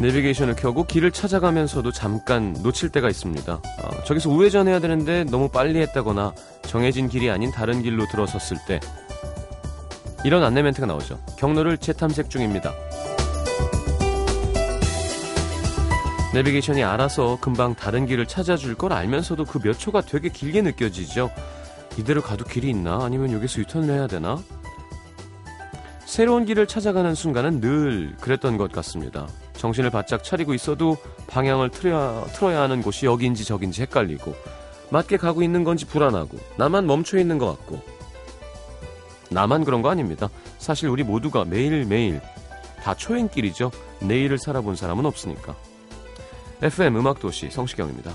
내비게이션을 켜고 길을 찾아가면서도 잠깐 놓칠 때가 있습니다. 어, 저기서 우회전해야 되는데 너무 빨리 했다거나 정해진 길이 아닌 다른 길로 들어섰을 때 이런 안내 멘트가 나오죠. 경로를 재탐색 중입니다. 내비게이션이 알아서 금방 다른 길을 찾아줄 걸 알면서도 그 몇 초가 되게 길게 느껴지죠. 이대로 가도 길이 있나? 아니면 여기서 유턴을 해야 되나? 새로운 길을 찾아가는 순간은 늘 그랬던 것 같습니다. 정신을 바짝 차리고 있어도 방향을 틀어야, 틀어야 하는 곳이 여기인지 저긴지 헷갈리고 맞게 가고 있는 건지 불안하고 나만 멈춰 있는 것 같고 나만 그런 거 아닙니다. 사실 우리 모두가 매일매일 다 초행길이죠. 내일을 살아본 사람은 없으니까. FM 음악도시 성시경입니다.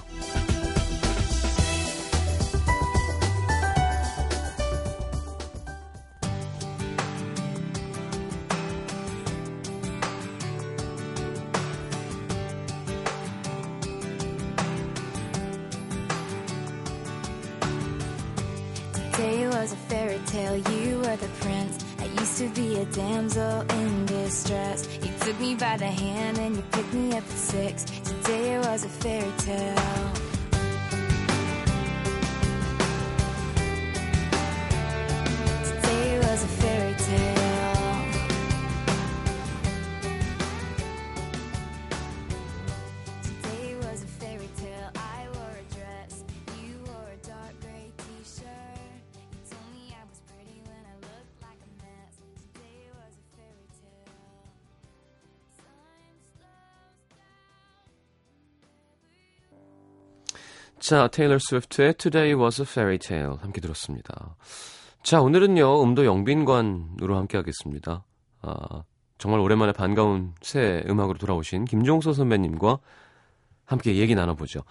To be a damsel in distress. You took me by the hand and you picked me up at six. Today it was a fairy tale. 자, 테일러 스위프트의 Today Was a Fairy Tale 함께 들었습니다. 자, 오늘은요, 음도 영빈관으로 함께 하겠습니다. 아, 정말 오랜만에 반가운 새 음악으로 돌아오신 김종서 선배님과 함께 얘기 나눠보죠.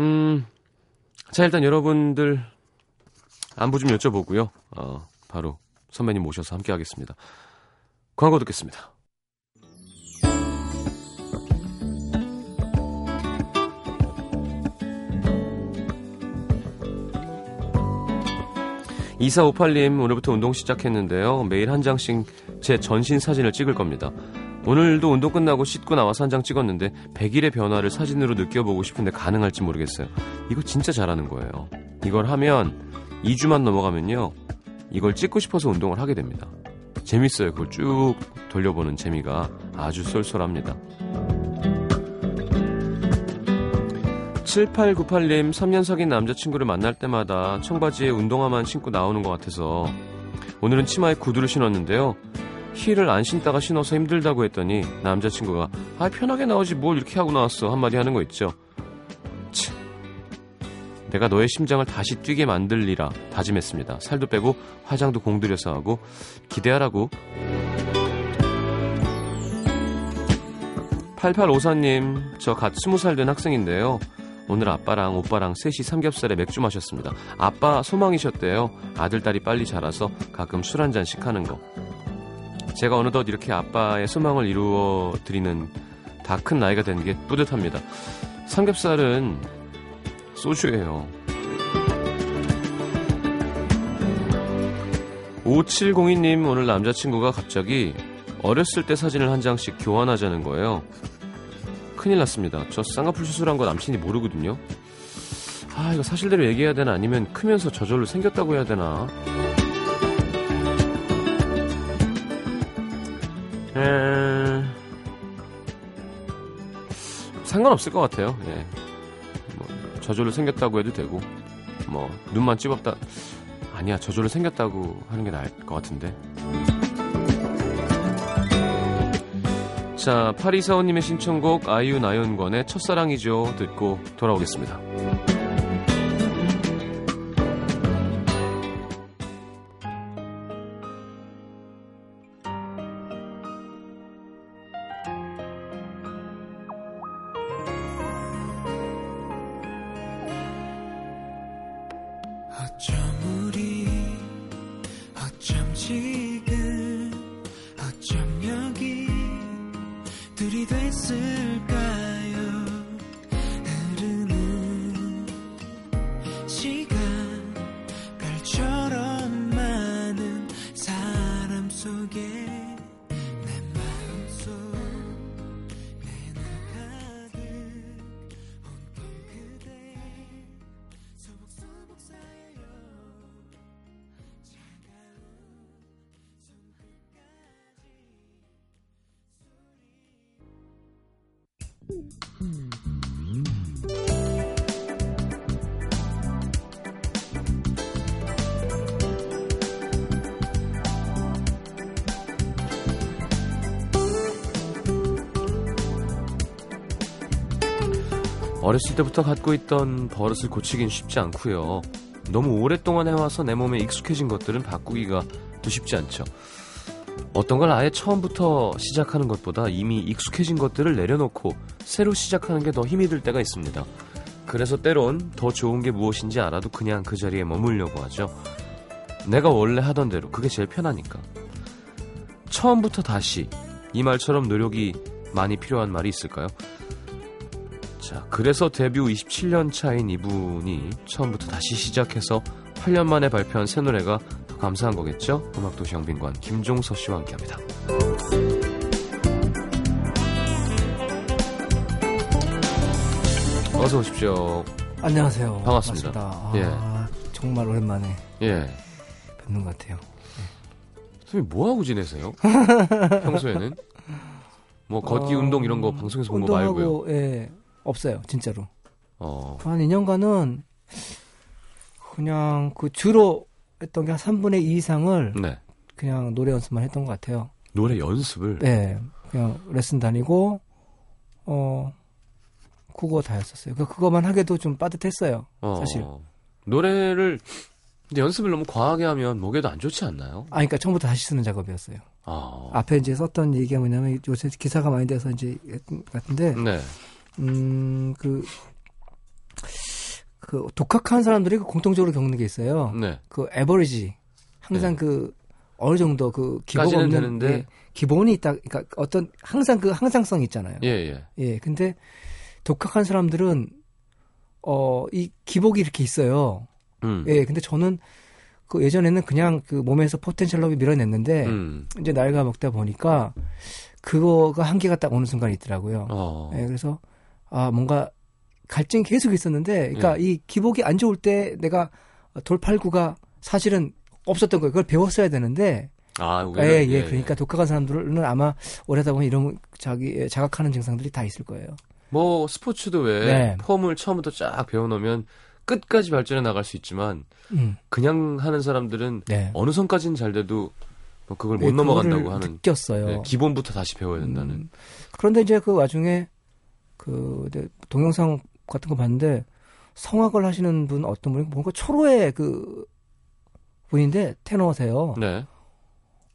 음, 자, 일단 여러분들 안부 좀 여쭤보고요. 어, 바로 선배님 모셔서 함께 하겠습니다. 광고 듣겠습니다. 이사오팔님 오늘부터 운동 시작했는데요. 매일 한 장씩 제 전신 사진을 찍을 겁니다. 오늘도 운동 끝나고 씻고 나와서 한 장 찍었는데 100일의 변화를 사진으로 느껴보고 싶은데 가능할지 모르겠어요. 이거 진짜 잘하는 거예요. 이걸 하면 2주만 넘어가면요. 이걸 찍고 싶어서 운동을 하게 됩니다. 재밌어요. 그걸 쭉 돌려보는 재미가 아주 쏠쏠합니다. 7898님, 3년 사귄 남자친구를 만날 때마다 청바지에 운동화만 신고 나오는 것 같아서 오늘은 치마에 구두를 신었는데요. 힐을 안 신다가 신어서 힘들다고 했더니 남자친구가 아 편하게 나오지 뭘 이렇게 하고 나왔어 한마디 하는 거 있죠. 치. 내가 너의 심장을 다시 뛰게 만들리라 다짐했습니다. 살도 빼고 화장도 공들여서 하고 기대하라고 8854님, 저 갓 20살 된 학생인데요. 오늘 아빠랑 오빠랑 셋이 삼겹살에 맥주 마셨습니다. 아빠 소망이셨대요. 아들, 딸이 빨리 자라서 가끔 술 한 잔씩 하는 거. 제가 어느덧 이렇게 아빠의 소망을 이루어 드리는 다 큰 나이가 된 게 뿌듯합니다. 삼겹살은 소주예요. 5702님, 오늘 남자친구가 갑자기 어렸을 때 사진을 한 장씩 교환하자는 거예요. 큰일 났습니다. 저 쌍꺼풀 수술한 거 남친이 모르거든요. 아, 이거 사실대로 얘기해야 되나 아니면 크면서 저절로 생겼다고 해야 되나? 에... 상관없을 것 같아요. 예. 뭐, 저절로 생겼다고 해도 되고, 뭐, 눈만 찝었다. 아니야, 저절로 생겼다고 하는 게 나을 것 같은데. 자, 파리사원님의 신청곡 아이유 나연권의 첫사랑이죠. 듣고 돌아오겠습니다. 어렸을 때부터 갖고 있던 버릇을 고치긴 쉽지 않고요. 너무 오랫동안 해와서 내 몸에 익숙해진 것들은 바꾸기가 또 쉽지 않죠. 어떤 걸 아예 처음부터 시작하는 것보다 이미 익숙해진 것들을 내려놓고 새로 시작하는 게 더 힘이 들 때가 있습니다. 그래서 때론 더 좋은 게 무엇인지 알아도 그냥 그 자리에 머물려고 하죠. 내가 원래 하던 대로 그게 제일 편하니까. 처음부터 다시 이 말처럼 노력이 많이 필요한 말이 있을까요? 자, 그래서 데뷔 후 27년 차인 이분이 처음부터 다시 시작해서 8년 만에 발표한 새 노래가 더 감사한 거겠죠? 음악도시 영빈관 김종서 씨와 함께 합니다. 어서 오십시오. 안녕하세요. 반갑습니다. 반갑습니다. 아, 정말 오랜만에 예. 뵙는 것 같아요. 선생님 뭐 하고 지내세요? 평소에는 뭐 걷기 어, 운동 이런 거 방송에서 본 거 말고요. 예, 없어요, 진짜로. 어. 한 2년간은 그냥 그 주로 했던 게 한 3분의 2 이상을 네. 그냥 노래 연습만 했던 것 같아요. 노래 연습을 네. 그냥 레슨 다니고, 어, 그거 다 했었어요. 그- 그거만 하게도 좀 빠듯했어요. 어, 사실. 노래를 근데 연습을 너무 과하게 하면 목에도 안 좋지 않나요? 아, 그러니까 처음부터 다시 쓰는 작업이었어요. 아. 앞에 이제 썼던 얘기가 뭐냐면 요새 기사가 많이 돼서 이제 같은데, 네. 음, 그, 그, 독학한 사람들이 그 공통적으로 겪는 게 있어요. 네. 그, 에버리지. 항상 네. 그, 어느 정도 그, 기본 없는, 되는데. 예, 기본이 있다, 그러니까 어떤, 항상 그 항상성 있잖아요. 예, 예. 예, 근데, 독학한 사람들은, 어, 이 기복이 이렇게 있어요. 음. 예, 근데 저는, 그 예전에는 그냥 그 몸에서 potential로 밀어냈는데, 음. 이제 나이가 먹다 보니까, 그거가 한계가 딱 어느 순간 있더라고요. 어. 예, 그래서 아 뭔가 갈증이 계속 있었는데, 그러니까 예. 이 기복이 안 좋을 때 내가 돌파구가 사실은 없었던 거예요. 그걸 배웠어야 되는데, 아, 오히려, 예, 예, 그러니까 독학한 사람들은 아마 오래다 보면 이런 자기 자각하는 증상들이 다 있을 거예요. 뭐 스포츠도 왜 네. 폼을 처음부터 쫙 배워놓으면 끝까지 발전해 나갈 수 있지만 음, 그냥 하는 사람들은 네. 어느 선까지는 잘 돼도 뭐 그걸 못 예, 넘어간다고 하는 느꼈어요. 네, 기본부터 다시 배워야 된다는. 음, 그런데 이제 그 와중에 그 네, 동영상 같은 거 봤는데 성악을 하시는 분 어떤 분이 뭔가 초로의 그 분인데 테너세요. 네.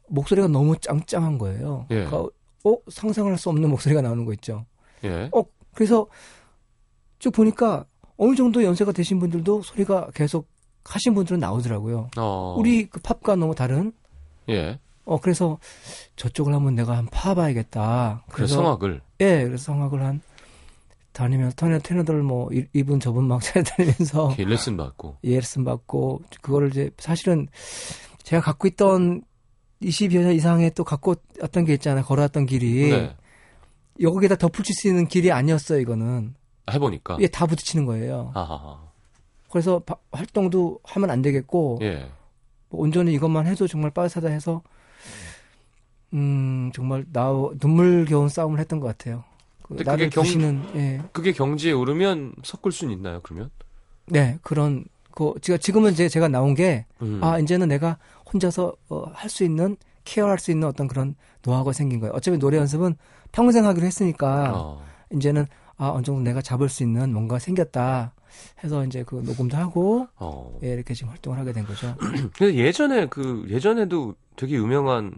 목소리가 너무 짱짱한 거예요. 예. 그러니까 어 상상할 수 없는 목소리가 나오는 거 있죠. 예. 어 그래서 쭉 보니까 어느 정도 연세가 되신 분들도 소리가 계속 하신 분들은 나오더라고요. 어. 우리 그 팝과 너무 다른. 예. 어 그래서 저쪽을 한번 내가 한번 파봐야겠다. 그래서 성악을 예, 그래서 성악을 한 다니면서 테너 테너들 뭐 이- 이분 저분 막 찾아다니면서 레슨 받고. 예 레슨 받고 그거를 이제 사실은 제가 갖고 있던 20여 년 이상의 또 갖고 왔던 게 있잖아요. 걸어왔던 길이 네. 여기에다 덧붙일 수 있는 길이 아니었어요. 이거는 해보니까. 예, 다 부딪히는 거예요. 아하. 그래서 바- 활동도 하면 안 되겠고 예. 뭐 온전히 이것만 해도 정말 빠듯하다 해서 음 정말 나 눈물겨운 싸움을 했던 것 같아요. 그 근데 나를 그게 경- 부시는 예, 그게 경지에 오르면 섞을 수는 있나요? 그러면? 네 그런 그 제가 지금은 이제 제가 나온 게 음. 아 이제는 내가 혼자서 어, 할 수 있는 케어할 수 있는 어떤 그런 노하우가 생긴 거예요. 어차피 노래 연습은 평생 하기로 했으니까 어. 이제는 아 어느 정도 내가 잡을 수 있는 뭔가 생겼다 해서 이제 그 녹음도 하고 어. 예, 이렇게 지금 활동을 하게 된 거죠. 근데 예전에 그 예전에도 되게 유명한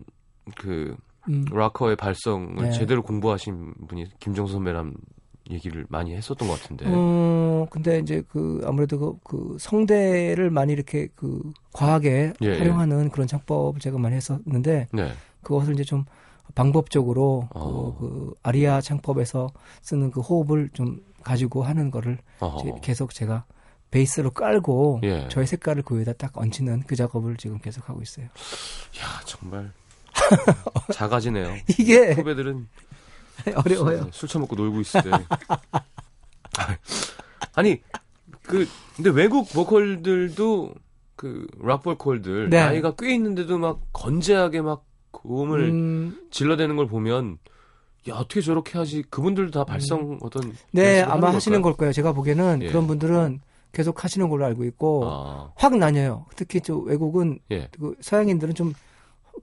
그 음, 락커의 발성을 네. 제대로 공부하신 분이 김정수 선배랑 얘기를 많이 했었던 것 같은데. 어, 근데 이제 그 아무래도 그, 그 성대를 많이 이렇게 그 과하게 예, 예. 활용하는 그런 창법을 제가 많이 했었는데 네. 그것을 이제 좀 방법적으로 어. 그, 그 아리아 창법에서 쓰는 그 호흡을 좀 가지고 하는 거를. 이제 계속 제가 베이스로 깔고 예. 저의 색깔을 그 위에다 딱 얹히는 그 작업을 지금 계속 하고 있어요. 야 정말 작아지네요. 이게 후배들은 어려워요. 술 처먹고 놀고 있을 때. 아니 그 근데 외국 보컬들도 그 락 보컬들 네. 나이가 꽤 있는데도 막 건재하게 막 고음을 음, 질러대는 걸 보면 야 어떻게 저렇게 하지? 그분들도 다 발성 어떤 네, 아마 하시는? 걸 거예요. 제가 보기에는 예. 그런 분들은 계속 하시는 걸로 알고 있고 아, 확 나뉘어요. 특히 저 외국은 예. 그 서양인들은 좀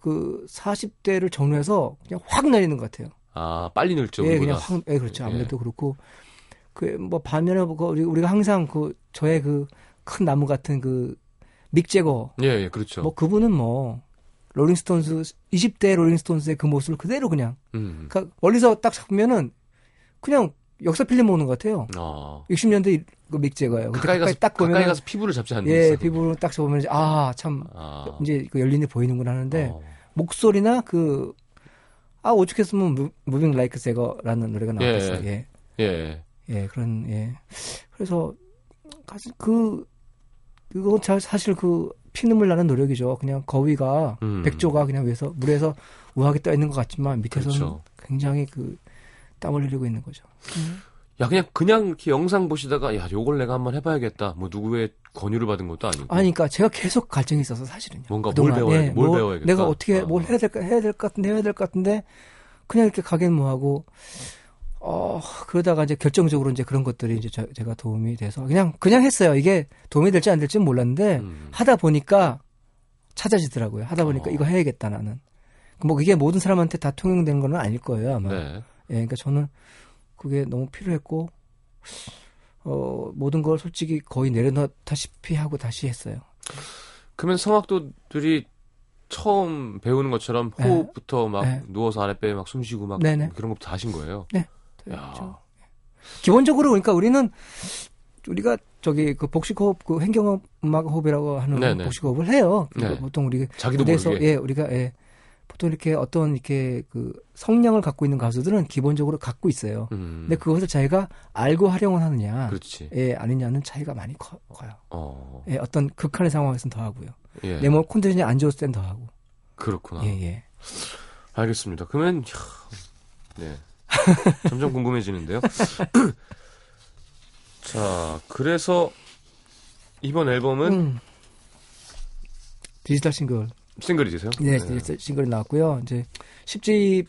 그 40대를 정리해서 그냥 확 나뉘는 것 같아요. 아 빨리 늙죠. 예, 우리보다. 그냥 확, 예, 그렇죠. 예. 아무래도 그렇고 그 뭐 반면에 뭐 우리 우리가 항상 그 저의 그 큰 나무 같은 그 믹 재거 예, 예, 그렇죠. 뭐 그분은 뭐 롤링스톤스 20대 롤링스톤스의 그 모습을 그대로 그냥 음. 그러니까 멀리서 딱 잡으면은 그냥 역사 필름 먹는 것 같아요. 아. 60년대 그 믹 재거예요. 근데 가까이 가서 딱 보면 가까이 가서 피부를 잡지 않는 예. 피부를 딱 잡으면 이제 아, 참 아. 이제 그 연륜이 보이는구나 하는데 어. 목소리나 그 아, 오죽했으면 무빙 라이크 세거라는 노래가 나왔어요. 예. 예. 예, 그런 예. 그래서 그 그거 자- 사실 그 피눈물 나는 노력이죠. 그냥 거위가 음. 백조가 그냥 위에서 물에서 우아하게 떠 있는 것 같지만 밑에서는 그렇죠. 굉장히 그 땀을 흘리고 있는 거죠. 야 그냥 그냥 이렇게 영상 보시다가 야 요걸 내가 한번 해봐야겠다. 뭐 누구의 권유를 받은 것도 아니고. 아니, 그러니까 제가 계속 갈증이 있어서 사실은요. 뭔가 그동안. 뭘 배워야- 예, 뭘 뭐 배워야겠다. 내가 어떻게 아. 뭘 해야 될까 해야 될 것 같은데 해야 될 것 같은데 그냥 이렇게 가긴 뭐하고 어 그러다가 이제 결정적으로 이제 그런 것들이 이제 저- 제가 도움이 돼서 그냥 그냥 했어요. 이게 도움이 될지 안 될지 는 몰랐는데 음. 하다 보니까 찾아지더라고요. 하다 보니까 어. 이거 해야겠다 나는. 뭐 이게 모든 사람한테 다 통용되는 건 아닐 거예요 아마. 네. 예, 그러니까 저는 그게 너무 필요했고 어 모든 걸 솔직히 거의 내려놓다시피 하고 다시 했어요. 그러면 성악도들이 처음 배우는 것처럼 네. 호흡부터 막 네. 누워서 아랫배 막 숨쉬고 막 네네. 그런 것부터 하신 거예요. 네. 야. 저- 기본적으로 그러니까 우리는 우리가 저기 그 복식호흡 그 행경음악 호흡이라고 하는 네네. 복식호흡을 해요. 그러니까 네. 보통 우리 자기도 무대에서 모르게. 예 우리가 예 보통 이렇게 어떤 이렇게 그 성량을 갖고 있는 가수들은 기본적으로 갖고 있어요. 음. 근데 그것을 자기가 알고 활용을 하느냐 그렇지. 예 아니냐는 차이가 많이 커, 커요. 어. 예 어떤 극한의 상황에서는 더 하고요. 예. 내몸 컨디션이 안 좋을 땐 더 하고. 그렇구나. 예 예. 알겠습니다. 그러면 야, 네. 점점 궁금해지는데요. 자, 그래서 이번 앨범은 음. 디지털 싱글 싱글이세요? 네, 디지털 싱글이 나왔고요. 이제 10집을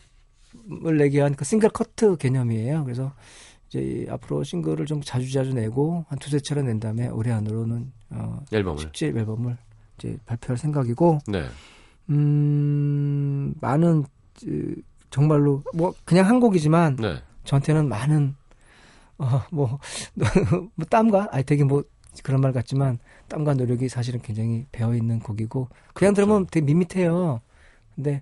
내기 위한 그 싱글 커트 개념이에요. 그래서 이제 이 앞으로 싱글을 좀 자주 자주 내고 한 두세 차례 낸 다음에 올해 안으로는 어 앨범을. 10집 앨범을 이제 발표할 생각이고 네. 음 많은 그, 정말로 뭐 그냥 한 곡이지만 네. 저한테는 많은 어뭐 뭐 땀과 아니 되게 뭐 그런 말 같지만 땀과 노력이 사실은 굉장히 배어 있는 곡이고 그냥 그렇죠. 들으면 되게 밋밋해요. 근데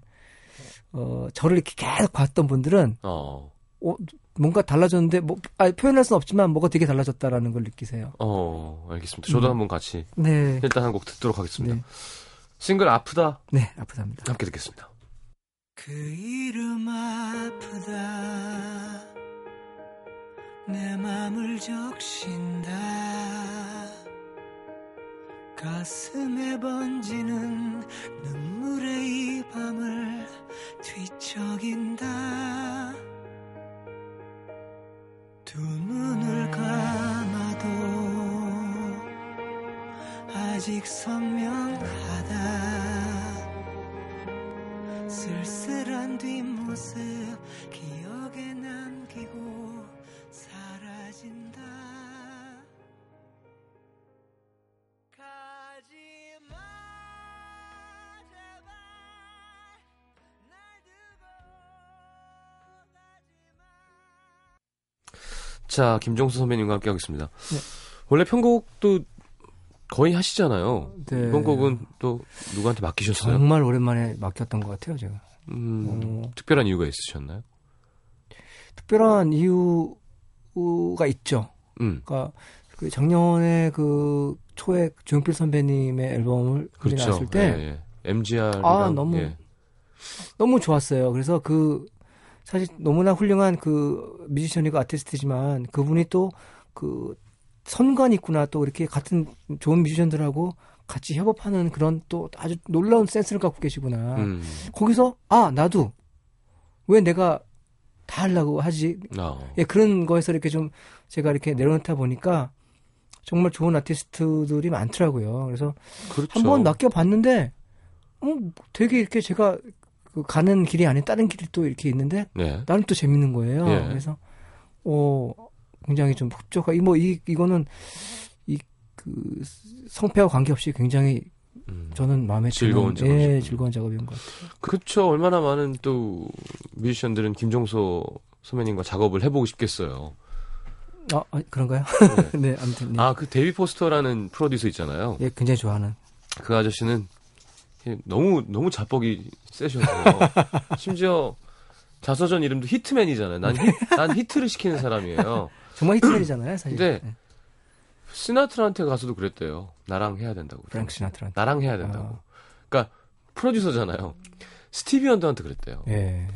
어 저를 이렇게 계속 봤던 분들은 어. 어, 뭔가 달라졌는데 뭐 아, 표현할 수는 없지만 뭐가 되게 달라졌다라는 걸 느끼세요. 어, 알겠습니다. 저도 음. 한번 같이 네. 일단 한 곡 듣도록 하겠습니다. 네. 싱글 아프다 네, 아프답니다. 함께 듣겠습니다. 그 이름 아프다 내 맘을 적신다. 가슴에 번지는 눈물의 이 밤을 뒤척인다. 두 눈을 감아도 아직 선 자, 김종수 선배님과 함께 하겠습니다. 네. 원래 편곡도 거의 하시잖아요. 네. 이번 곡은 또 누구한테 맡기셨어요? 정말 오랜만에 맡겼던 것 같아요, 제가. 음, 어, 특별한 이유가 있으셨나요? 특별한 이유가 있죠. 음, 그러니까 그 작년에 그 초에 조용필 선배님의 앨범을 그렇죠. 나왔을 때 예, 예. MGR이랑 아, 너무 예. 너무 좋았어요. 그래서 그 사실 너무나 훌륭한 그 뮤지션이고 아티스트지만 그분이 또 그 선관 있구나 또 이렇게 같은 좋은 뮤지션들하고 같이 협업하는 그런 또 아주 놀라운 센스를 갖고 계시구나. 음, 거기서 아 나도 왜 내가 다 하려고 하지? 아, 예, 그런 거에서 이렇게 좀 제가 이렇게 내려놓다 보니까 정말 좋은 아티스트들이 많더라고요. 그래서 그렇죠. 한번 맡겨봤는데, 어, 되게 이렇게 제가 그 가는 길이 아닌 다른 길이 또 이렇게 있는데 네. 나름 또 재밌는 거예요. 예. 그래서 어 굉장히 좀 흡족하 이뭐 이 이거는 이 그 성패와 관계없이 굉장히 음. 저는 마음에 즐거운 드는 예, 작업이군요. 즐거운 작업인 것 같아요. 그렇죠. 얼마나 많은 또 뮤지션들은 김종서 선배님과 작업을 해보고 싶겠어요. 아, 아, 그런가요? 네, 아무튼 네. 아, 그 데이빗 포스터라는 프로듀서 있잖아요. 예, 굉장히 좋아하는. 그 아저씨는 너무 너무 자뻑이 세셔서 심지어 자서전 이름도 Hitman이잖아요. 난, 히, 난 히트를 시키는 사람이에요. 정말 Hitman이잖아요, 사실. 근데 네. 시나트라한테 가서도 그랬대요. 나랑 해야 된다고. 프랭크 시나트라한테. 나랑 해야 된다고. 아. 그러니까 프로듀서잖아요. 스티비 원더한테 그랬대요. 예.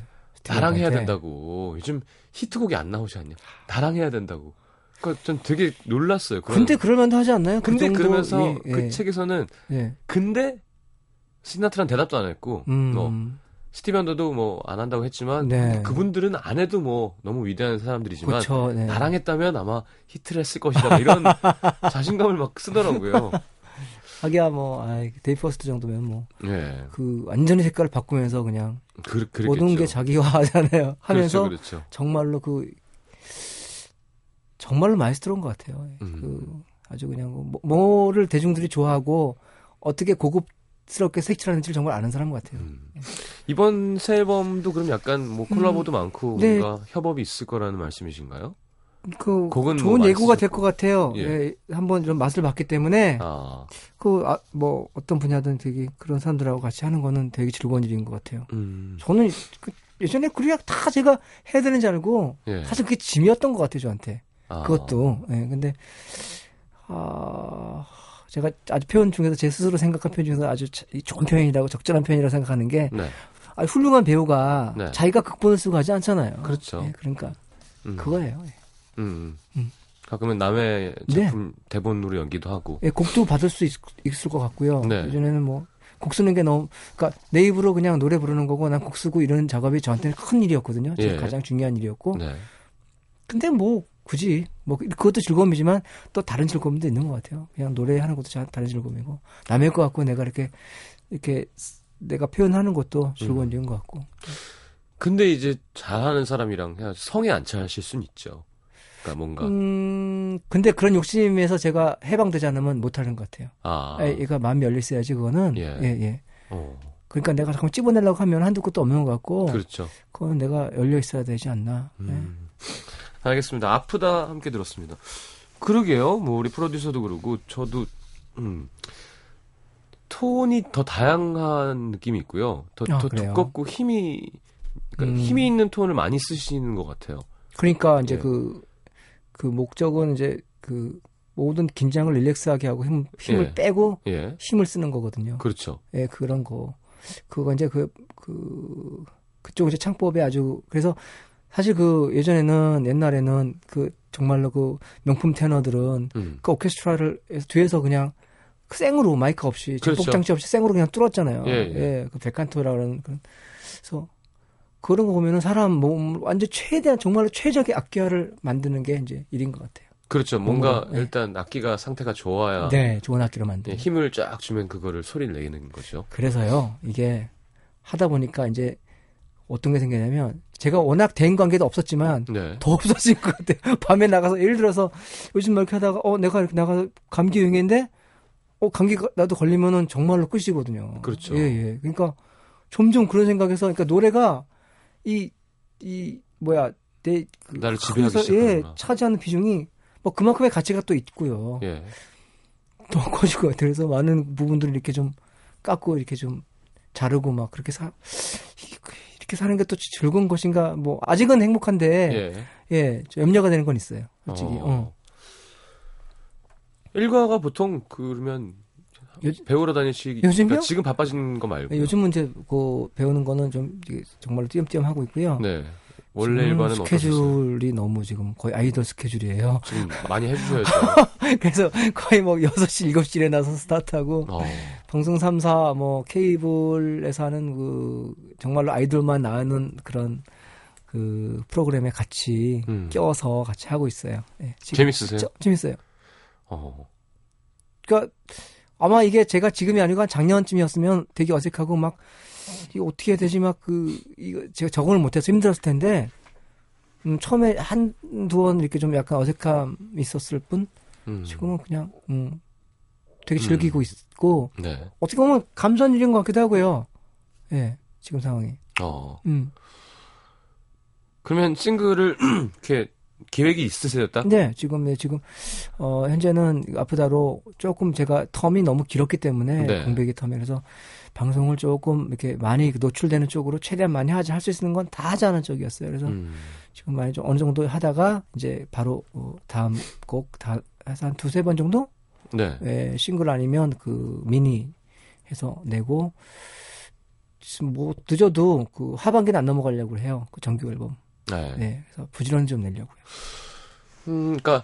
나랑 해야. 된다고. 요즘 히트곡이 안 나오지 않냐? 나랑 해야 된다고. 그러니까 전 되게 놀랐어요. 그런- 근데 그럴만도 하지 않나요? 그 근데 정도, 그러면서 예, 그 예, 책에서는 예. 근데 시나트라는 대답도 안 했고 음. 뭐 스티비 원더도 뭐 안 한다고 했지만 네. 그분들은 안 해도 뭐 너무 위대한 사람들이지만 그렇죠. 네. 나랑 했다면 아마 히트를 했을 것이다. 뭐 이런 자신감을 막 쓰더라고요. 하기야 뭐 아, 데이빗 포스터 정도면 뭐그 예. 완전히 색깔을 바꾸면서 그냥 그. 모든 게 자기화하잖아요. 하면서 그렇죠, 그렇죠. 정말로 그 정말로 마에스트로인 것 같아요. 음. 그 아주 그냥 뭐, 뭐를 대중들이 좋아하고 어떻게 고급 스럽게 색칠하는지를 정말 아는 사람 같아요. 음. 이번 새 앨범도 그럼 약간 뭐 콜라보도 많고 네. 뭔가 협업이 있을 거라는 말씀이신가요? 그 곡은 좋은 뭐 예고가 될 것 같아요. 예. 예, 한번 좀 맛을 봤기 때문에 아, 그뭐 어떤 분야든 되게 그런 사람들하고 같이 하는 거는 되게 즐거운 일인 것 같아요. 음, 저는 그 예전에 그냥 다 제가 해야 되는지 알고 예. 사실 그게 짐이었던 것 같아요 저한테. 아, 그것도. 예, 근데, 아, 제가 아주 표현 중에서 제 스스로 생각한 표현 중에서 아주 자- 좋은 표현이라고 적절한 표현이라고 생각하는 게, 네, 아, 훌륭한 배우가 네. 자기가 극본을 쓰고 하지 않잖아요. 그렇죠. 예, 그러니까, 음, 그거예요. 예. 음, 음. 음. 가끔은 남의 네. 작품 대본으로 연기도 하고. 예, 곡도 받을 수 있, 을것 같고요. 네. 예전에는 뭐, 곡 쓰는 게 너무, 그니까 내 입으로 그냥 노래 부르는 거고, 난 곡 쓰고 이런 작업이 저한테는 큰 일이었거든요. 제일 예. 가장 중요한 일이었고. 네. 근데 뭐, 굳이, 뭐, 그것도 즐거움이지만 또 다른 즐거움도 있는 것 같아요. 그냥 노래하는 것도 자- 다른 즐거움이고. 남의 것 같고 내가 이렇게, 이렇게 내가 표현하는 것도 즐거운 음. 일인 것 같고. 근데 이제 잘하는 사람이랑 그냥 성에 안 차실 수는 있죠. 그러니까 뭔가 음, 근데 그런 욕심에서 제가 해방되지 않으면 못하는 것 같아요. 아, 아, 얘가 마음이 열려 있어야지, 그거는. 예. 예, 예. 어, 그러니까 내가 잠깐 찝어내려고 하면 한두 끝도 없는 것 같고. 그렇죠. 그건 내가 열려 있어야 되지 않나. 예. 음. 알겠습니다. 아프다 함께 들었습니다. 그러게요. 뭐 우리 프로듀서도 그러고 저도 음. 톤이 더 다양한 느낌이 있고요. 더, 아, 더? 두껍고 힘이 그러니까 음. 힘이 있는 톤을 많이 쓰시는 것 같아요. 그러니까 이제 예. 그, 그 목적은 이제 그 모든 긴장을 릴렉스하게 하고 힘, 힘을 예. 빼고 예, 힘을 쓰는 거거든요. 그렇죠. 예, 그런 거. 그거 이제 그, 그, 그쪽 이제 창법에 아주, 그래서 사실 그 예전에는 옛날에는 그 정말로 그 명품 테너들은 음. 그 오케스트라를 뒤에서 그냥 그 생으로 마이크 없이 그렇죠. 전복 장치 없이 생으로 그냥 뚫었잖아요. 예, 예. 그 벨칸토라는 그런 그래서 그런 거 보면은 사람 몸 완전 최대한 정말로 최적의 악기화를 만드는 게 이제 일인 것 같아요. 그렇죠. 뭔가 뭔가, 예. 일단 악기가 상태가 좋아야 네, 좋은 악기를 예, 만드는. 힘을 쫙 주면 그거를 소리를 내는 거죠. 그래서요, 이게 하다 보니까 이제 어떤 게 생기냐면 제가 워낙 대인 관계도 없었지만 네. 더 없어진 것 같아요. 밤에 나가서 예를 들어서 요즘 막 이렇게 하다가 어 내가 이렇게 나가서 감기 유행인데 어 감기 가- 나도 걸리면은 정말로 끝이거든요. 그렇죠. 예, 예. 그러니까 점점 그런 생각에서 그러니까 노래가 이 이 뭐야 내 그, 나를 지배하기 예, 시작하는구나. 차지하는 비중이 뭐 그만큼의 가치가 또 있고요. 예. 더 커질 것 같아요. 그래서 많은 부분들을 이렇게 좀 깎고 이렇게 좀 자르고 막 그렇게 사 이렇게 사는 게 또 즐거운 것인가 뭐 아직은 행복한데 예. 예, 좀 염려가 되는 건 있어요. 솔직히. 어. 어. 일과가 보통 그러면 요즘- 배우러 다니시 요즘요? 그러니까 지금 바빠진 거 말고 요즘은 이제 그 배우는 거는 좀 정말로 띄엄띄엄 하고 있고요. 네 원래 지금 일과는 어떠셨어요? 스케줄이 너무 지금 거의 아이돌 스케줄이에요. 지금 많이 해주셔야죠. 그래서 거의 뭐 6시, 7시 일어나서 스타트하고 어, 방송 3사 뭐 케이블에서 하는 그 정말로 아이돌만 나오는 그런 그 프로그램에 같이 음. 껴서 같이 하고 있어요. 예, 지금 재밌으세요? 저- 재밌어요. 어, 그러니까 아마 이게 제가 지금이 아니고 한 작년쯤이었으면 되게 어색하고 막 이거 어떻게 해야 되지 막 그 이거 제가 적응을 못해서 힘들었을 텐데 음, 처음에 한두 번 이렇게 좀 약간 어색함 있었을 뿐 음. 지금은 그냥 음, 되게 즐기고 있고 네. 어떻게 보면 감사한 일인 것 같기도 하고요. 예, 지금 상황이. 어. 음. 그러면 싱글을 이렇게 계획이 있으세요, 딱? 네, 지금 네 지금 어 현재는 아프다로 조금 제가 텀이 너무 길었기 때문에 네. 공백의 텀이 그래서 방송을 조금 이렇게 많이 노출되는 쪽으로 최대한 많이 하지 할 수 있는 건 다 하자는 쪽이었어요. 그래서 음. 지금 많이 좀 어느 정도 하다가 이제 바로 어, 다음 곡 다 해서 한 두세 번 정도 네. 예, 싱글 아니면 그 미니 해서 내고 뭐 늦어도 그 하반기는 안 넘어가려고 해요. 그 정규 앨범. 네. 네, 그래서 부지런히 좀 내려고요. 음, 그러니까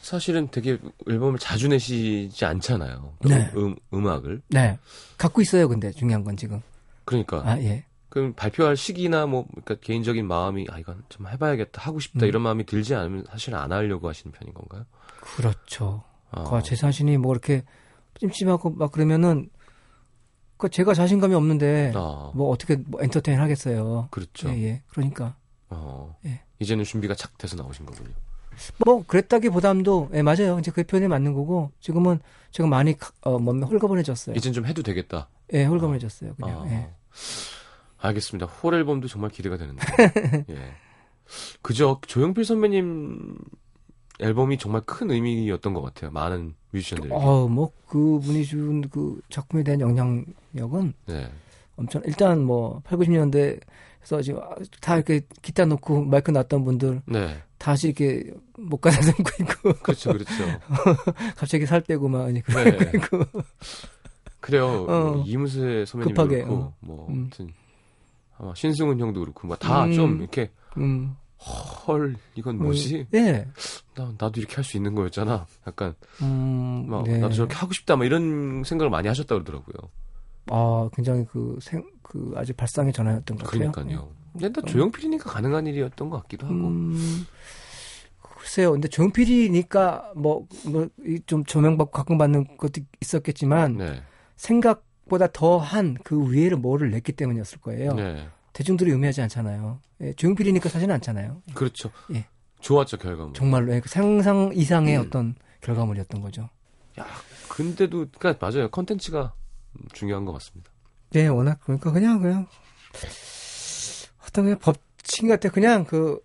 사실은 되게 앨범을 자주 내시지 않잖아요. 네. 음, 음악을. 네, 갖고 있어요. 근데 중요한 건 지금. 그러니까 아 예. 그럼 발표할 시기나 뭐 그러니까 개인적인 마음이 아 이건 좀 해봐야겠다 하고 싶다 음. 이런 마음이 들지 않으면 사실 안 하려고 하시는 편인 건가요? 그렇죠. 아, 그제 자신이 뭐 이렇게 찜찜하고 막 그러면은 그 제가 자신감이 없는데 아, 뭐 어떻게 뭐 엔터테인 하겠어요. 그렇죠. 예, 예. 그러니까 어, 예. 이제는 준비가 착 돼서 나오신 거군요. 뭐 그랬다기보담도 예, 맞아요. 이제 그 표현이 맞는 거고 지금은 제가 많이 가- 어, 몸이 홀가분해졌어요. 이젠 좀 해도 되겠다. 예, 홀가분해졌어요. 그냥. 아, 예. 알겠습니다. 홀 앨범도 정말 기대가 되는데. 예. 그저 조용필 선배님 앨범이 정말 큰 의미였던 것 같아요. 많은 뮤지션들에게. 어, 뭐 그분이 준 그 작품에 대한 영향력은 네. 엄청 일단 뭐 8, 90년대 에서 지금 다 이렇게 기타 놓고 마이크 놨던 분들 네. 다시 이렇게 못 가다 숨고 있고 그렇죠, 그렇죠. 갑자기 살 빼고 막 이렇게 네. 있고 그래요. 어. 뭐 이문세 선배님도 급하게, 그렇고, 어. 뭐, 음. 아무튼, 아마 신승훈 형도 그렇고, 막다 음. 좀 이렇게, 음. 헐, 이건 뭐지? 예. 나, 나도 이렇게 할 수 있는 거였잖아. 약간, 음. 막, 네. 나도 저렇게 하고 싶다, 막 이런 생각을 많이 하셨다 그러더라고요. 아, 굉장히 그 생, 그 아주 발상의 전환이었던 것 같아요. 그러니까요. 근데 또 조용필이니까 가능한 일이었던 것 같기도 하고. 음, 글쎄요. 근데 조용필이니까 뭐, 뭐, 이좀 조명받고 각광받는 것도 있었겠지만, 네. 생각보다 더한 그 위에를 뭐를 냈기 때문이었을 거예요. 네. 대중들이 의미하지 않잖아요. 예, 조용필이니까 사실은 않잖아요. 그렇죠. 예. 좋았죠, 결과물. 정말로 예, 그 상상 이상의 음. 어떤 결과물이었던 거죠. 근데도, 그니까 맞아요. 컨텐츠가 중요한 것 같습니다. 네, 워낙 그러니까 그냥 그냥 어떤 그냥 법칙 같아 그냥 그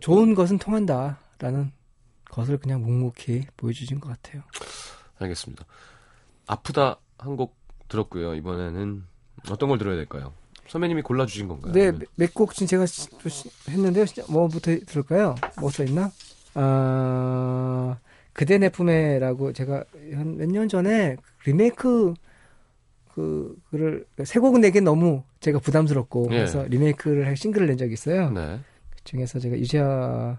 좋은 것은 통한다라는 것을 그냥 묵묵히 보여주신 것 같아요. 알겠습니다. 아프다 한 곡 들었고요. 이번에는 어떤 걸 들어야 될까요? 선배님이 골라주신 건가요? 네, 아니면- 몇곡 지금 제가 했는데요. 뭐부터 들을까요? 뭐 써있나? 아, 그대 내 품에라고 제가 한 몇 년 전에 리메이크 그, 그를, 세 곡은 내기 너무 제가 부담스럽고, 예. 그래서 리메이크를 할 싱글을 낸 적이 있어요. 네. 그 중에서 제가 유지아,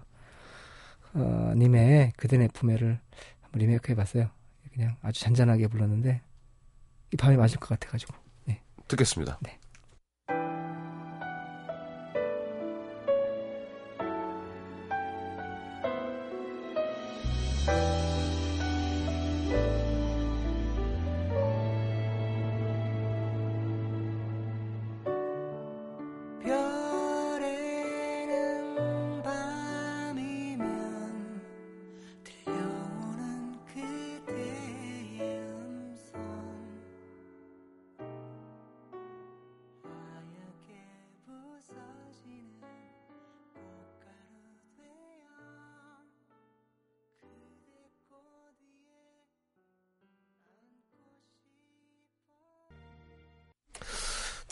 어, 님의 그대 내 품에를 한번 리메이크 해봤어요. 그냥 아주 잔잔하게 불렀는데, 이 밤이 맞을 것 같아가지고. 듣겠습니다. 네.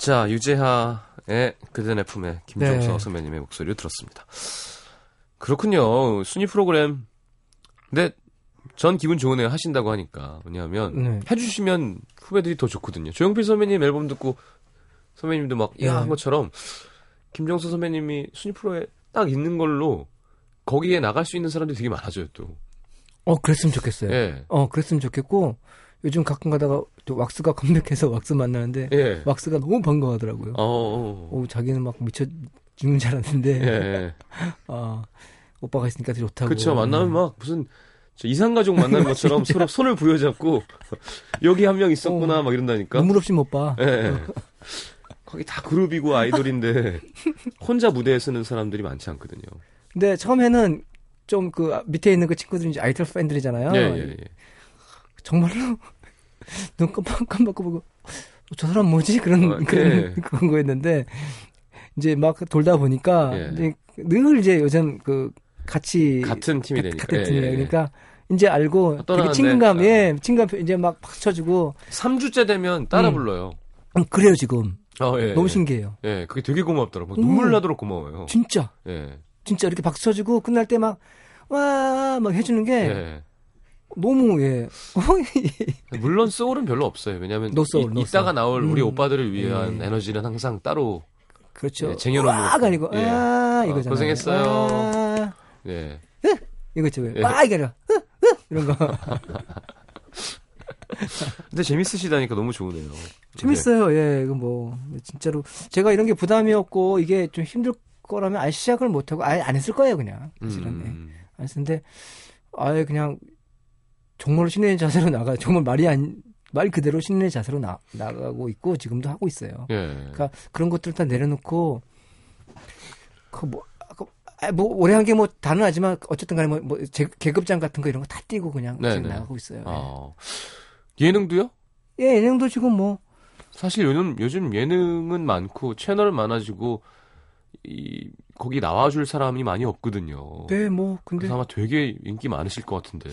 자, 유재하의 그대 내 품에 김종서 네. 선배님의 목소리를 들었습니다. 그렇군요. 순위 프로그램. 근데 전 기분 좋으네요. 하신다고 하니까. 왜냐하면 네. 해주시면 후배들이 더 좋거든요. 조용필 선배님 앨범 듣고 선배님도 막, 야, 네. 한 것처럼 김종서 선배님이 순위 프로에 딱 있는 걸로 거기에 나갈 수 있는 사람들이 되게 많아져요, 또. 어, 그랬으면 좋겠어요. 예. 어, 그랬으면 좋겠고, 요즘 가끔 가다가 또 왁스가 컴백해서 왁스 만나는데, 예. 왁스가 너무 반가워하더라고요. 어, 어, 어. 오, 자기는 막 미쳐 죽는 줄 알았는데, 예, 예. 아, 오빠가 있으니까 되게 좋다고. 그쵸. 만나면 막 무슨 저 이상가족 만나는 것처럼 서로 손을 부여잡고 여기 한 명 있었구나 어. 막 이런다니까. 눈물 없이 못 봐. 예, 예. 거기 다 그룹이고 아이돌인데 혼자 무대에 서는 사람들이 많지 않거든요. 근데 처음에는 좀 그 밑에 있는 그 친구들이 이제 아이돌 팬들이잖아요. 예, 예, 예. 정말로 눈 깜빡깜빡 보고 어, 저 사람 뭐지 그런 어, 그런 예. 그런 거였는데 이제 막 돌다 보니까 예. 이제 늘 이제 요즘 그 같이 같은 팀이 가- 되니까. 같은 예, 팀이에요. 예, 예. 그러니까 이제 알고 되게 떠나는데, 친근감, 아. 예, 친근감 이제 막 쳐주고 3주째 되면 따라 음. 불러요. 음, 그래요 지금 어, 예, 너무 예. 신기해요. 예, 그게 되게 고맙더라고요. 음. 눈물 나도록 고마워요. 진짜 예. 진짜 이렇게 박수 쳐주고 끝날 때 막 와막 해주는 게 예. 너무 예 물론 soul은 별로 없어요. 왜냐하면 no soul, 이, no 이따가. 나올 우리 음. 오빠들을 위한 예. 에너지는 항상 따로 그렇죠. 예, 쟁여놓는 거죠. 아니고 예. 아 어, 이거잖아요. 고생했어요. 와, 예. 이거 있죠. 왜? 예. 와 이거 아니라 으, 으, 이런 거 근데 재밌으시다니까 너무 좋으네요. 재밌어요. 예, 이거 뭐 진짜로 제가 이런 게 부담이었고 이게 좀 힘들 거라면 아예 시작을 못 하고 아예 안 했을 거예요 그냥 예. 사실은 예. 음. 안 했는데 아예 그냥 정말로 신의 자세로 나가 정말 말이 안 말 그대로 신의 자세로 나, 나가고 있고 지금도 하고 있어요. 예. 그러니까 그런 것들 다 내려놓고 그뭐 아, 뭐 오래 한 게 뭐 다는 하지만 어쨌든 간에 뭐, 뭐 제- 계급장 같은 거 이런 거 다 띄고 그냥 네, 지금 네. 나가고 있어요. 아. 예능도요? 예, 예능도 지금 뭐 사실 요즘 요즘 예능은 많고 채널 많아지고 이 거기 나와줄 사람이 많이 없거든요. 네, 뭐 근데 그래서 아마 되게 인기 많으실 것 같은데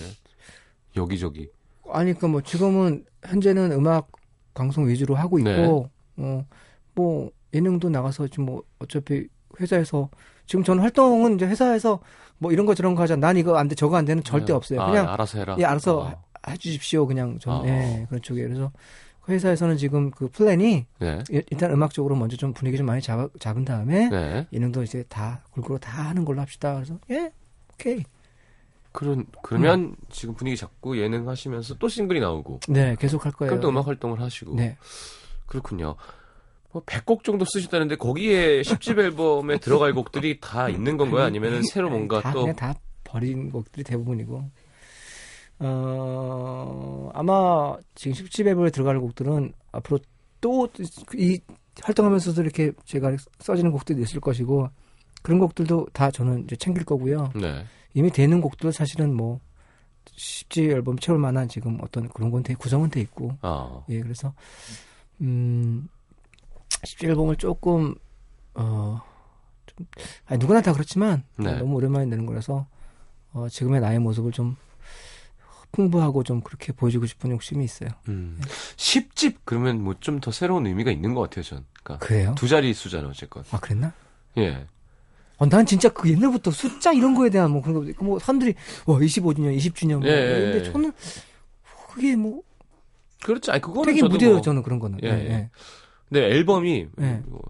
여기저기. 아니 그 뭐 지금은 현재는 음악 방송 위주로 하고 있고 네. 어 뭐 예능도 나가서 지금 뭐 어차피 회사에서 지금 저는 활동은 이제 회사에서 뭐 이런 거 저런 거 하자 난 이거 안 돼 저거 안 되는 절대 네. 없어요 아, 그냥 알아서 해라. 예 알아서 아, 하- 해주십시오 그냥 좀 아. 예, 그런 쪽에 그래서 회사에서는 지금 그 플랜이 네. 일- 일단 음악적으로 먼저 좀 분위기 좀 많이 잡아, 잡은 다음에 네. 예능도 이제 다 골고루 다 하는 걸로 합시다 그래서 예 오케이 그런 그러면 지금 분위기 잡고 예능 하시면서 또 싱글이 나오고 네 계속 할 거예요 그럼 또 음악 활동을 하시고 네 그렇군요. 뭐 100곡 정도 쓰셨다는데 거기에 10집 앨범에 들어갈 곡들이 다 있는 건가요? 아니면은 새로 뭔가 다또 그냥 다 버린 곡들이 대부분이고 어 아마 지금 10집 앨범에 들어갈 곡들은 앞으로 또 이 활동하면서도 이렇게 제가 써지는 곡들이 있을 것이고 그런 곡들도 다 저는 이제 챙길 거고요 네. 이미 되는 곡들 사실은 뭐 10집 앨범 채울 만한 지금 어떤 그런 건 돼, 구성은 돼 있고 아. 예, 그래서 음 10집 앨범을 조금 어 좀, 아니 누구나 다 그렇지만 네. 너무 오랜만에 내는 거라서 어 지금의 나의 모습을 좀 풍부하고 좀 그렇게 보여주고 싶은 욕심이 있어요. 음. 10집 그러면 뭐 좀 더 새로운 의미가 있는 것 같아요, 전. 그러니까 그래요? 두 자리 수잖아요, 어쨌건. 아 그랬나? 예. 어, 난 진짜 그 옛날부터 숫자 이런 거에 대한 뭐 그런 거, 뭐 사람들이 와 25주년, 20주년 뭐 예, 예, 근데 예. 저는 그게 뭐 그렇죠. 아니 그거는 되게 무뎌요 뭐, 저는 그런 거는. 예, 예, 예. 예. 네, 앨범이 예. 뭐,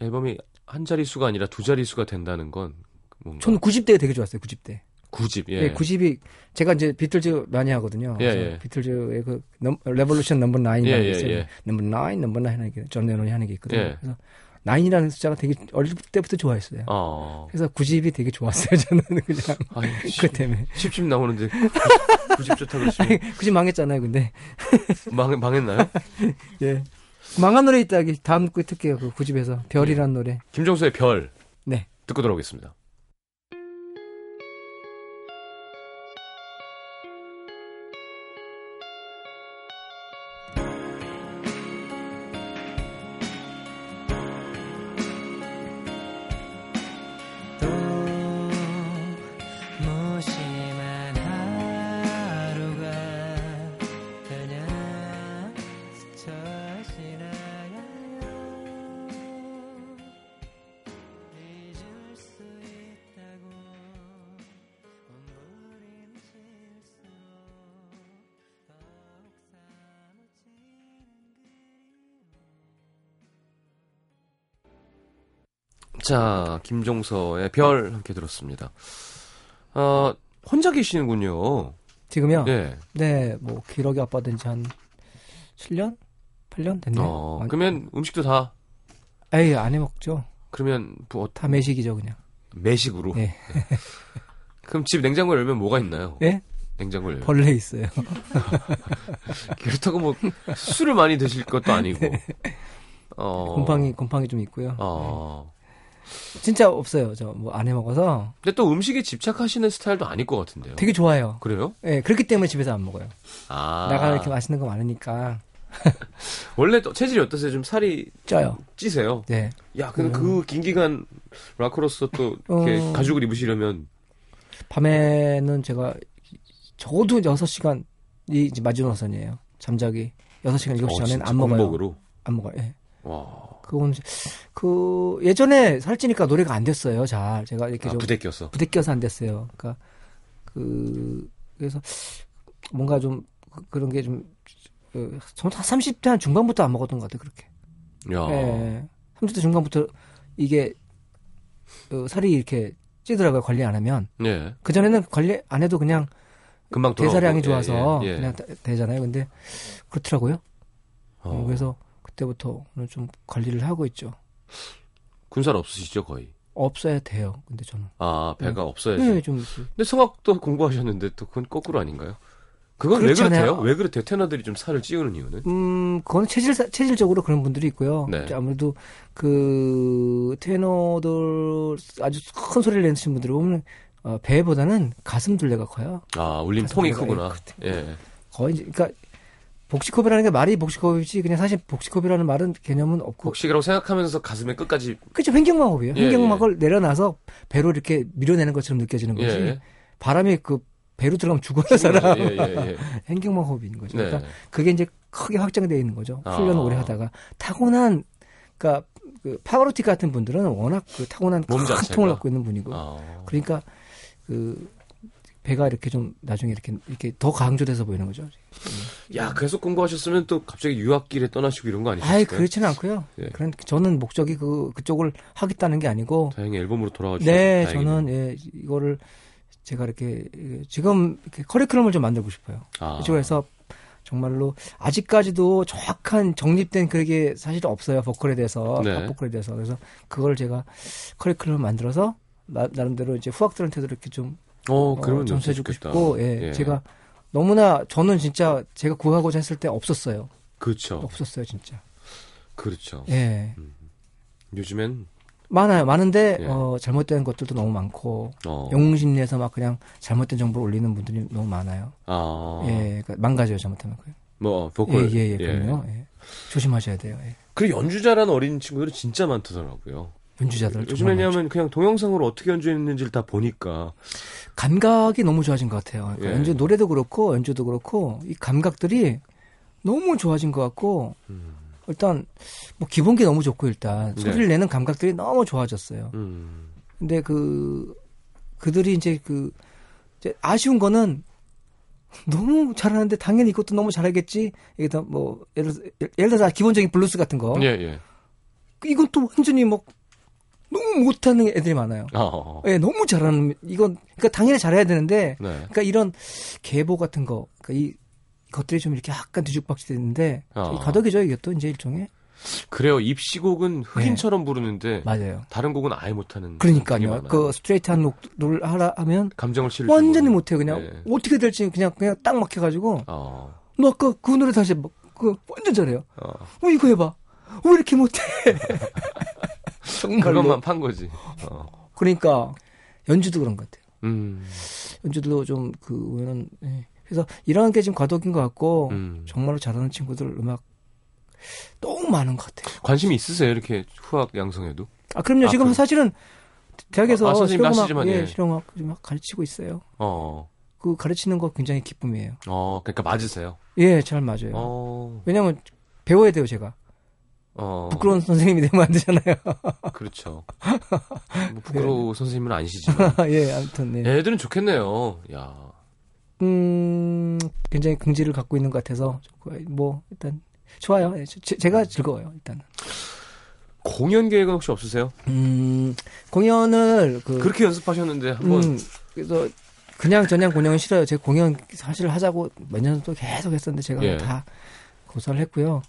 앨범이 한 자리 수가 아니라 두 자리 수가 된다는 건 뭔가 저는 9집 때가 되게 좋았어요. 9집 때. 9집. 예. 예, 9집이 제가 이제 비틀즈 많이 하거든요. 예, 예. 비틀즈의 그 넘, Revolution Number 9이라는 예, 게 예, 있어요. 예. Number 9, Number 9 하는 게, 존 레논이 하는 게 있거든요. 예. 그래서 9이라는 숫자가 되게 어릴 때부터 좋아했어요. 어. 그래서 9집이 되게 좋았어요. 저는 그냥 아니, 그 때문에. 10집 나오는데 9집 좋다 그러시면 90 망했잖아요. 근데 망, 망했나요? 예. 망한 노래 있다. 기 다음 거 듣게요. 그 9집에서 별이란 노래. 김종수의 별 네. 듣고 돌아오겠습니다. 김종서의 별 함께 들었습니다. 어, 혼자 계시는군요. 지금요? 예. 네. 뭐 기러기 아빠 된 지 한 7년? 8년 됐네요. 어, 아니, 그러면 음식도 다 에이, 안 해 먹죠. 그러면 뭐 다 매식이죠, 그냥. 매식으로. 예. 그럼 집 냉장고 열면 뭐가 있나요? 예? 냉장고 열면. 벌레 있어요. 그렇다고 뭐 술을 많이 드실 것도 아니고. 네. 어. 곰팡이 곰팡이 좀 있고요. 어. 진짜 없어요. 저 뭐 안 해 먹어서 근데 또 음식에 집착하시는 스타일도 아닐 것 같은데요. 되게 좋아요. 그래요? 예, 그렇기 때문에 집에서 안 먹어요. 아. 나가 이렇게 맛있는 거 많으니까 원래 또 체질이 어떠세요? 좀 살이 쪄요. 찌세요? 네. 야, 근데 그긴 기간 락커로서 또 이렇게 어. 가죽을 입으시려면 밤에는 제가 적어도 6시간이 이제 마지노선이에요. 잠자기 6시간, 7시 어, 전에는 안 먹어요. 공복으로. 안 먹어요. 예. 와. 그건 그 예전에 살찌니까 노래가 안 됐어요. 잘 제가 이렇게 아, 좀 부대 껴서. 부대껴서 안 됐어요. 그러니까 그 그래서 뭔가 좀 그- 그런 게좀 그, 전 30대 한 중반부터 안 먹었던 것 같아요. 그렇게. 야. 예. 30대 중반부터 이게 어, 살이 이렇게 찌더라고요. 관리 안 하면. 예. 그 전에는 관리 안 해도 그냥 금방 돌아오고. 대사량이 예, 좋아서 예, 예. 그냥 되- 되잖아요. 근데 그렇더라고요. 어. 그래서 그때부터는 좀 관리를 하고 있죠. 군살 없으시죠, 거의? 없어야 돼요. 근데 저는. 아, 배가 없어야지. 네, 좀 근데 성악도 공부하셨는데 또 그건 거꾸로 아닌가요? 그건 왜 그렇잖아요. 그렇대요? 왜 그렇대요? 테너들이 좀 살을 찌우는 이유는? 음, 그건 체질, 체질적으로 그런 분들이 있고요. 네. 아무래도 그 테너들 아주 큰 소리를 내시는 분들 보면 어, 배보다는 가슴 둘레가 커요. 아, 울림 통이. 크구나. 예. 거의 이제, 그러니까 복식호흡이라는 게 말이 복식호흡이지 그냥 사실 복식호흡이라는 말은 개념은 없고 곡식이라고 생각하면서 가슴에 끝까지 그죠 횡격막 호흡이에요. 예, 횡격막을 내려놔서 배로 이렇게 밀어내는 것처럼 느껴지는 거지. 예. 바람이 그 배로 들어가면 죽어요 사람. 예, 예, 예. 횡격막 호흡인 거죠. 네. 그러니까 그게 이제 크게 확장되어 있는 거죠. 아. 훈련을 오래 하다가 타고난 그러니까 그 파가로티 같은 분들은 워낙 그 타고난 몸큰 자체가. 통을 갖고 있는 분이고 아. 그러니까 그 배가 이렇게 좀 나중에 이렇게 이렇게 더 강조돼서 보이는 거죠. 야, 계속 공부하셨으면 또 갑자기 유학길에 떠나시고 이런 거 아니셨어요? 아예 그렇지는 않고요. 예. 그런 저는 목적이 그 그쪽을 하겠다는 게 아니고 다행히 앨범으로 돌아와 주셔서 네, 다행이네요. 저는 예, 이거를 제가 이렇게 예, 지금 이렇게 커리큘럼을 좀 만들고 싶어요. 아. 그쪽에서 정말로 아직까지도 정확한 정립된 그게 사실 없어요 보컬에 대해서 네. 팝 보컬에 대해서 그래서 그걸 제가 커리큘럼 만들어서 나, 나름대로 이제 후학들한테도 이렇게 좀 어, 어, 그러면 전수해주고 좋겠다. 싶고 예, 예. 제가 너무나 저는 진짜 제가 구하고자 했을 때 없었어요 그렇죠. 없었어요 진짜 그렇죠. 예 요즘엔 많아요 많은데 예. 어, 잘못된 것들도 너무 많고 어. 영웅심리에서 막 그냥 잘못된 정보를 올리는 분들이 너무 많아요 아. 예 그러니까 망가져요 잘못하면 그요 뭐 보컬 예예예 예, 그럼요 예. 조심하셔야 돼요 예. 그리고 연주자라는 어린 친구들이 진짜 많더라고요. 연주자들 요즘 정말 많죠. 왜냐하면 그냥 동영상으로 어떻게 연주했는지를 다 보니까 감각이 너무 좋아진 것 같아요. 그러니까 예. 연주 노래도 그렇고 연주도 그렇고 이 감각들이 너무 좋아진 것 같고 음. 일단 뭐 기본기 너무 좋고 일단 네. 소리를 내는 감각들이 너무 좋아졌어요. 음. 근데 그 그들이 이제 그 이제 아쉬운 거는 너무 잘하는데 당연히 이것도 너무 잘하겠지. 이게 뭐 예를 들어서, 예를 들어서 기본적인 블루스 같은 거 예, 예. 이건 또 완전히 뭐 너무 못하는 애들이 많아요. 아, 어. 예, 너무 잘하는 이건 그러니까 당연히 잘해야 되는데 네. 그러니까 이런 계보 같은 거, 그러니까 이 것들이 좀 이렇게 약간 뒤죽박죽되는데 아. 이 가덕이죠 이게 또 이제 일종의 그래요. 입시곡은 흑인처럼 부르는데 맞아요. 다른 곡은 아예 못하는. 그러니까요. 그 스트레이트한 녹을 하라 하면 감정을 실을 완전히 줄 못해요. 그냥 네. 어떻게 될지 그냥 그냥 딱 막혀가지고 어. 너 아까 그 노래 다시 막, 그 완전 잘해요. 어. 어 이거 해봐. 왜 이렇게 못해? 그것만 판 거지. 어. 그러니까 연주도 그런 것 같아요. 음. 연주도 좀그 보면은 예. 그래서 이런 게 지금 과도기인 것 같고 음. 정말로 잘하는 친구들 음악 너무 많은 것 같아요. 관심이 있으세요? 이렇게 후학 양성에도? 아 그럼요. 아, 지금 그럼- 사실은 대학에서 아, 선생님도 실용음악 예, 예. 실용음악 좀 가르치고 있어요. 어. 그 가르치는 거 굉장히 기쁨이에요. 어, 그러니까 맞으세요. 예, 잘 맞아요. 어. 왜냐면 배워야 돼요, 제가. 어. 부끄러운 선생님이 되면 안 되잖아요. 그렇죠. 뭐 부끄러워 선생님은 아니시지만. 예, 아무튼 네. 애들은 좋겠네요. 야. 음, 굉장히 긍지를 갖고 있는 것 같아서 뭐 일단 좋아요. 예, 제, 제가 즐거워요, 일단은. 공연 계획은 혹시 없으세요? 음, 공연을 그 그렇게 연습하셨는데 한번 음, 그래서 그냥 저냥 공연은 싫어요. 제가 공연 사실 하자고 몇 년 또 계속 했었는데 제가 예. 다 고사를 했고요.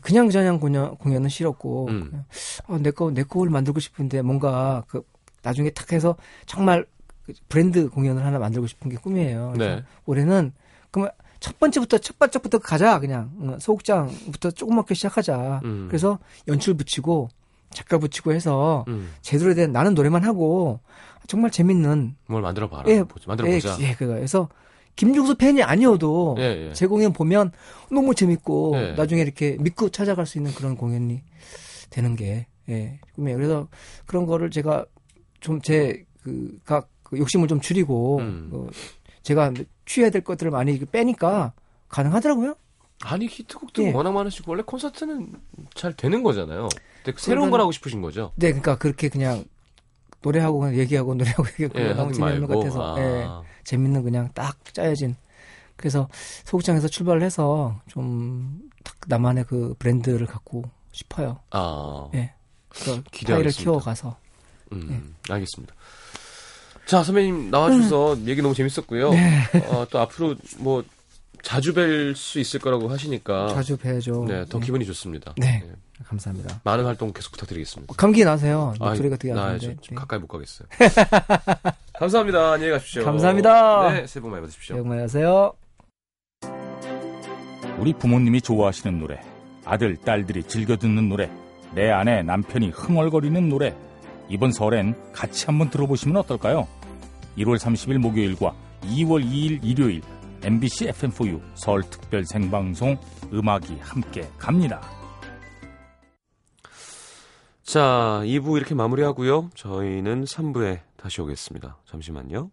그냥 저냥 공연, 공연은 싫었고, 음. 그냥, 아, 내 거, 내 곡을 만들고 싶은데 뭔가 그 나중에 탁 해서 정말 그 브랜드 공연을 하나 만들고 싶은 게 꿈이에요. 네. 올해는 그러면 첫 번째부터 첫 발짝부터 가자 그냥 어, 소극장부터 조그맣게 시작하자. 음. 그래서 연출 붙이고 작가 붙이고 해서 음. 제대로 된 나는 노래만 하고 정말 재밌는 뭘 만들어 봐라. 예, 만들어 예, 보자. 예, 그거. 그래서 김중수 팬이 아니어도 예, 예. 제 공연 보면 너무 재밌고 예. 나중에 이렇게 믿고 찾아갈 수 있는 그런 공연이 되는 게 예, 꿈이에요. 그래서 그런 거를 제가 좀 제 그각 그 욕심을 좀 줄이고 음. 어, 제가 취해야 될 것들을 많이 빼니까 가능하더라고요. 아니 히트곡도 예. 워낙 많으시고 원래 콘서트는 잘 되는 거잖아요. 새로운 그러면- 걸 하고 싶으신 거죠? 네, 그러니까 그렇게 그냥 노래하고 그냥 얘기하고 노래하고 얘기하고 예, 너무 재미없는 것. 같아서 아. 예, 재밌는 그냥 딱 짜여진 그래서 소극장에서 출발을 해서 좀 딱 나만의 그 브랜드를 갖고 싶어요. 아, 예. 파이를 키워가서 음, 알겠습니다. 자, 선배님 나와주셔서 얘기 너무 재밌었고요. 음. 네. 어, 또 앞으로 뭐 자주 뵐 수 있을 거라고 하시니까 자주 뵈죠. 네, 더 네. 기분이 좋습니다. 네. 예, 감사합니다. 많은 활동 계속 부탁드리겠습니다. 감기 나세요. 목소리가 되게 나안 좀, 좋은데. 좀 가까이 못 가겠어요. 감사합니다. 안녕히 가십시오. 감사합니다. 네, 새해 복 많이 받으십시오. 네, 안녕하세요. 우리 부모님이 좋아하시는 노래, 아들, 딸들이 즐겨 듣는 노래, 내 아내, 남편이 흥얼거리는 노래. 이번 설엔 같이 한번 들어보시면 어떨까요? 1월 30일 목요일과 2월 2일 일요일 MBC FM4U 설 특별 생방송 음악이 함께 갑니다. 자, 2부 이렇게 마무리하고요. 저희는 3부에 다시 오겠습니다. 잠시만요.